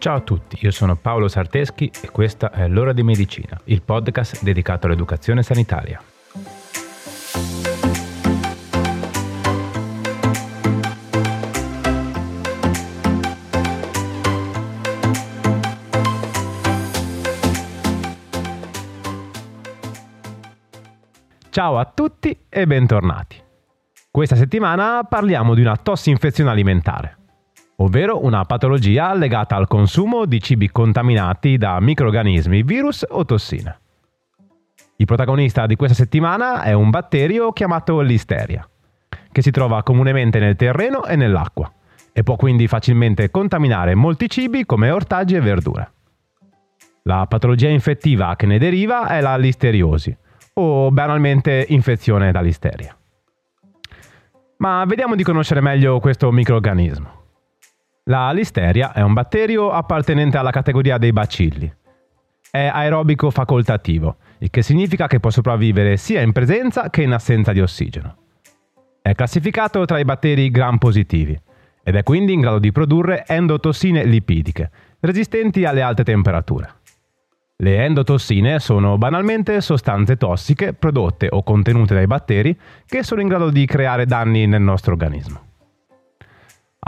Ciao a tutti, io sono Paolo Sarteschi e questa è L'ora di medicina, il podcast dedicato all'educazione sanitaria. Ciao a tutti e bentornati. Questa settimana parliamo di una tossinfezione alimentare, ovvero una patologia legata al consumo di cibi contaminati da microrganismi, virus o tossine. Il protagonista di questa settimana è un batterio chiamato Listeria, che si trova comunemente nel terreno e nell'acqua e può quindi facilmente contaminare molti cibi come ortaggi e verdure. La patologia infettiva che ne deriva è la listeriosi, o banalmente infezione da listeria. Ma vediamo di conoscere meglio questo microorganismo. La listeria è un batterio appartenente alla categoria dei bacilli. È aerobico facoltativo, il che significa che può sopravvivere sia in presenza che in assenza di ossigeno. È classificato tra i batteri gram positivi ed è quindi in grado di produrre endotossine lipidiche, resistenti alle alte temperature. Le endotossine sono banalmente sostanze tossiche prodotte o contenute dai batteri che sono in grado di creare danni nel nostro organismo.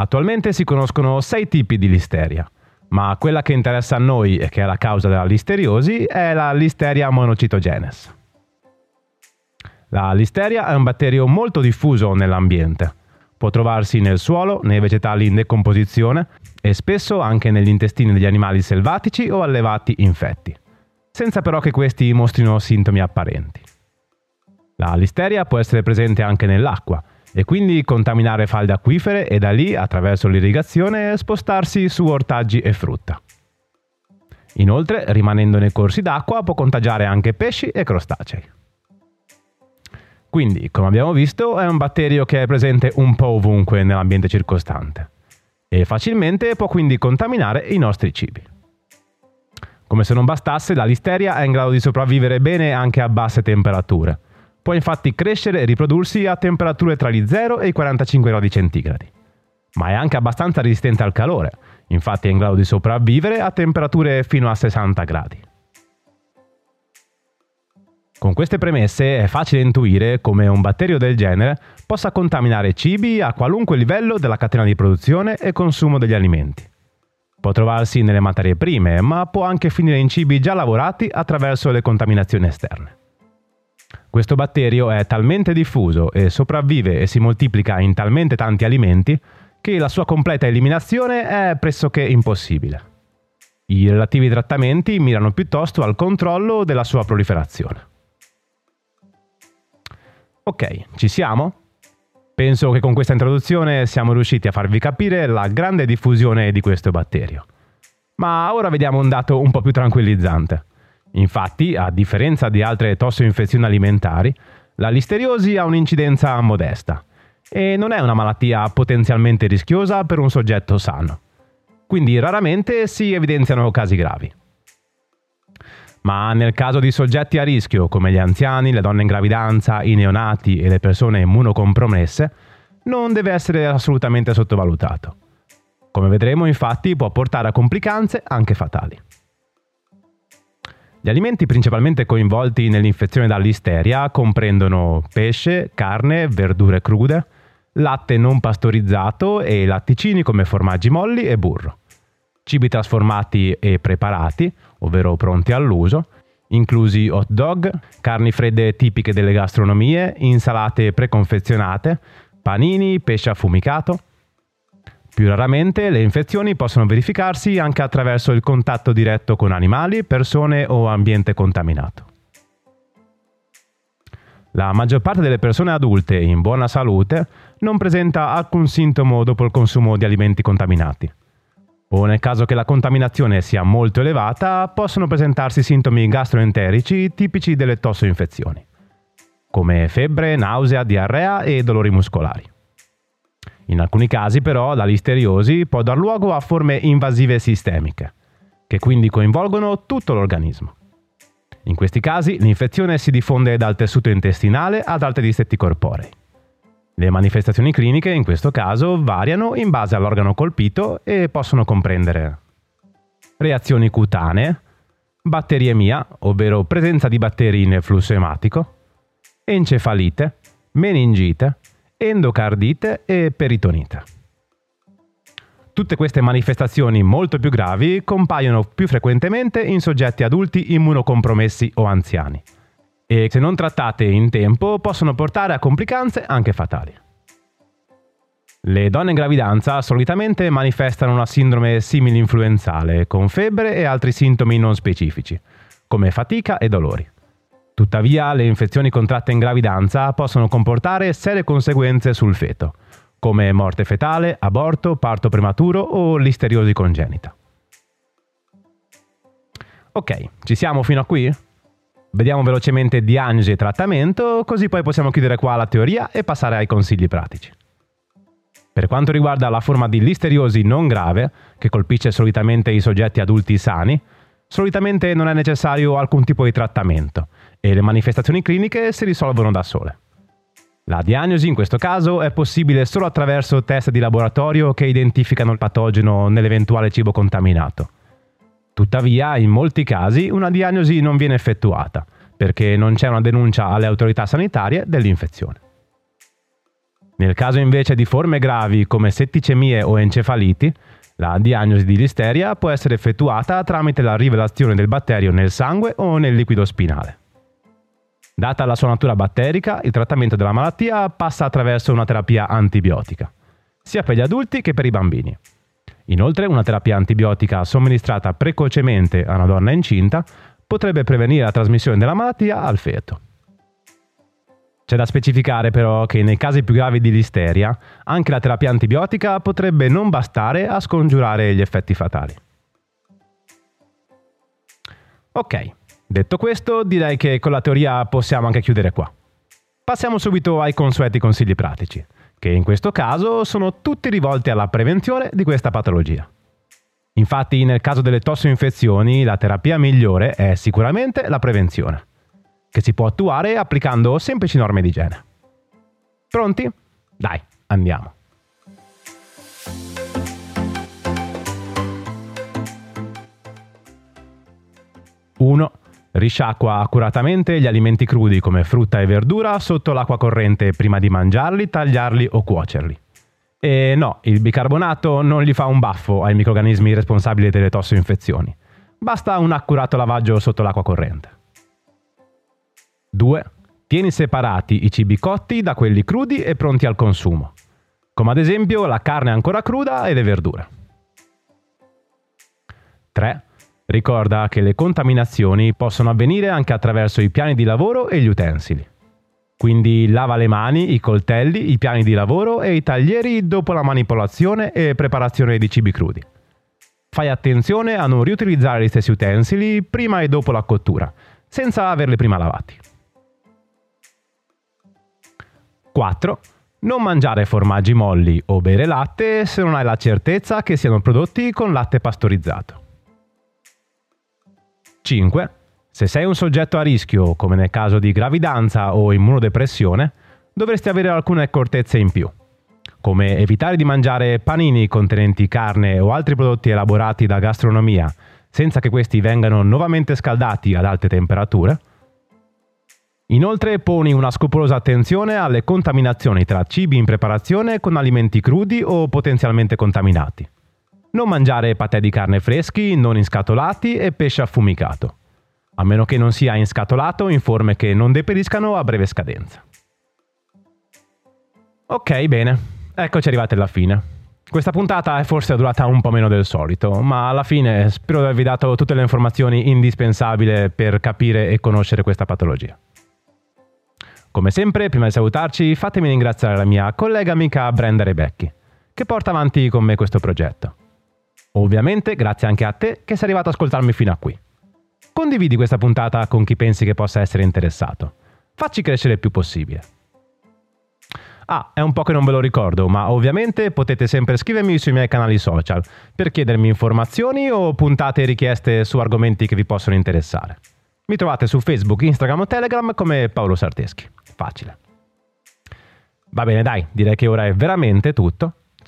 Attualmente si conoscono sei tipi di listeria, ma quella che interessa a noi e che è la causa della listeriosi è la Listeria monocitogenes. La listeria è un batterio molto diffuso nell'ambiente. Può trovarsi nel suolo, nei vegetali in decomposizione e spesso anche negli intestini degli animali selvatici o allevati infetti senza però che questi mostrino sintomi apparenti. La listeria può essere presente anche nell'acqua e quindi contaminare falde acquifere e da lì, attraverso l'irrigazione, spostarsi su ortaggi e frutta. Inoltre, rimanendo nei corsi d'acqua, può contagiare anche pesci e crostacei. Quindi, come abbiamo visto, è un batterio che è presente un po' ovunque nell'ambiente circostante e facilmente può quindi contaminare i nostri cibi. Come se non bastasse, la listeria è in grado di sopravvivere bene anche a basse temperature. Può infatti crescere e riprodursi a temperature tra gli 0 e i 45 gradi centigradi. Ma è anche abbastanza resistente al calore, infatti è in grado di sopravvivere a temperature fino a 60 gradi. Con queste premesse è facile intuire come un batterio del genere possa contaminare cibi a qualunque livello della catena di produzione e consumo degli alimenti. Può trovarsi nelle materie prime, ma può anche finire in cibi già lavorati attraverso le contaminazioni esterne. Questo batterio è talmente diffuso e sopravvive e si moltiplica in talmente tanti alimenti che la sua completa eliminazione è pressoché impossibile. I relativi trattamenti mirano piuttosto al controllo della sua proliferazione. Ok, ci siamo? Penso che con questa introduzione siamo riusciti a farvi capire la grande diffusione di questo batterio. Ma ora vediamo un dato un po' più tranquillizzante. Infatti, a differenza di altre tossoinfezioni alimentari, la listeriosi ha un'incidenza modesta e non è una malattia potenzialmente rischiosa per un soggetto sano. Quindi raramente si evidenziano casi gravi ma nel caso di soggetti a rischio come gli anziani, le donne in gravidanza, i neonati e le persone immunocompromesse, non deve essere assolutamente sottovalutato. Come vedremo infatti può portare a complicanze anche fatali. Gli alimenti principalmente coinvolti nell'infezione da listeria comprendono pesce, carne, verdure crude, latte non pastorizzato e latticini come formaggi molli e burro cibi trasformati e preparati, ovvero pronti all'uso, inclusi hot dog, carni fredde tipiche delle gastronomie, insalate preconfezionate, panini, pesce affumicato. Più raramente le infezioni possono verificarsi anche attraverso il contatto diretto con animali, persone o ambiente contaminato. La maggior parte delle persone adulte in buona salute non presenta alcun sintomo dopo il consumo di alimenti contaminati o nel caso che la contaminazione sia molto elevata, possono presentarsi sintomi gastroenterici tipici delle tossoinfezioni, come febbre, nausea, diarrea e dolori muscolari. In alcuni casi però la listeriosi può dar luogo a forme invasive sistemiche, che quindi coinvolgono tutto l'organismo. In questi casi l'infezione si diffonde dal tessuto intestinale ad altri distretti corporei. Le manifestazioni cliniche in questo caso variano in base all'organo colpito e possono comprendere reazioni cutanee, batteriemia, ovvero presenza di batteri nel flusso ematico, encefalite, meningite, endocardite e peritonite. Tutte queste manifestazioni molto più gravi compaiono più frequentemente in soggetti adulti immunocompromessi o anziani e se non trattate in tempo possono portare a complicanze anche fatali. Le donne in gravidanza solitamente manifestano una sindrome simil-influenzale con febbre e altri sintomi non specifici, come fatica e dolori. Tuttavia, le infezioni contratte in gravidanza possono comportare serie conseguenze sul feto, come morte fetale, aborto, parto prematuro o listeriosi congenita. Ok, ci siamo fino a qui? Vediamo velocemente diagnosi e trattamento, così poi possiamo chiudere qua la teoria e passare ai consigli pratici. Per quanto riguarda la forma di listeriosi non grave, che colpisce solitamente i soggetti adulti sani, solitamente non è necessario alcun tipo di trattamento e le manifestazioni cliniche si risolvono da sole. La diagnosi in questo caso è possibile solo attraverso test di laboratorio che identificano il patogeno nell'eventuale cibo contaminato. Tuttavia, in molti casi, una diagnosi non viene effettuata perché non c'è una denuncia alle autorità sanitarie dell'infezione. Nel caso invece di forme gravi come setticemie o encefaliti, la diagnosi di listeria può essere effettuata tramite la rivelazione del batterio nel sangue o nel liquido spinale. Data la sua natura batterica, il trattamento della malattia passa attraverso una terapia antibiotica, sia per gli adulti che per i bambini. Inoltre, una terapia antibiotica somministrata precocemente a una donna incinta potrebbe prevenire la trasmissione della malattia al feto. C'è da specificare però che nei casi più gravi di listeria, anche la terapia antibiotica potrebbe non bastare a scongiurare gli effetti fatali. Ok, Detto questo, direi che con la teoria possiamo anche chiudere qua. Passiamo subito ai consueti consigli pratici, che in questo caso sono tutti rivolti alla prevenzione di questa patologia. Infatti, nel caso delle tossoinfezioni, la terapia migliore è sicuramente la prevenzione, che si può attuare applicando semplici norme di igiene. Pronti? Dai, andiamo. Risciacqua accuratamente gli alimenti crudi come frutta e verdura sotto l'acqua corrente prima di mangiarli, tagliarli o cuocerli. E no, il bicarbonato non gli fa un baffo ai microrganismi responsabili delle tossoinfezioni. Basta un accurato lavaggio sotto l'acqua corrente. 2. Tieni separati i cibi cotti da quelli crudi e pronti al consumo, come ad esempio la carne ancora cruda e le verdure. 3. Ricorda che le contaminazioni possono avvenire anche attraverso i piani di lavoro e gli utensili. Quindi lava le mani, i coltelli, i piani di lavoro e i taglieri dopo la manipolazione e preparazione di cibi crudi. Fai attenzione a non riutilizzare gli stessi utensili prima e dopo la cottura, senza averli prima lavati. 4. Non mangiare formaggi molli o bere latte se non hai la certezza che siano prodotti con latte pastorizzato. 5. Se sei un soggetto a rischio, come nel caso di gravidanza o immunodepressione, dovresti avere alcune accortezze in più, come evitare di mangiare panini contenenti carne o altri prodotti elaborati da gastronomia senza che questi vengano nuovamente scaldati ad alte temperature. Inoltre poni una scrupolosa attenzione alle contaminazioni tra cibi in preparazione con alimenti crudi o potenzialmente contaminati. Non mangiare patè di carne freschi, non inscatolati e pesce affumicato, a meno che non sia inscatolato in forme che non deperiscano a breve scadenza. Ok, bene, eccoci arrivati alla fine. Questa puntata è forse durata un po' meno del solito, ma alla fine spero di avervi dato tutte le informazioni indispensabili per capire e conoscere questa patologia. Come sempre, prima di salutarci, fatemi ringraziare la mia collega amica Brenda Rebecchi, che porta avanti con me questo progetto. Ovviamente grazie anche a te che sei arrivato ad ascoltarmi fino a qui. Condividi questa puntata con chi pensi che possa essere interessato. Facci crescere il più possibile. Ah, è un po' che non ve lo ricordo, ma ovviamente potete sempre scrivermi sui miei canali social per chiedermi informazioni o puntate richieste su argomenti che vi possono interessare. Mi trovate su Facebook, Instagram o Telegram come Paolo Sarteschi. Facile. Va bene, dai, direi che ora è veramente tutto.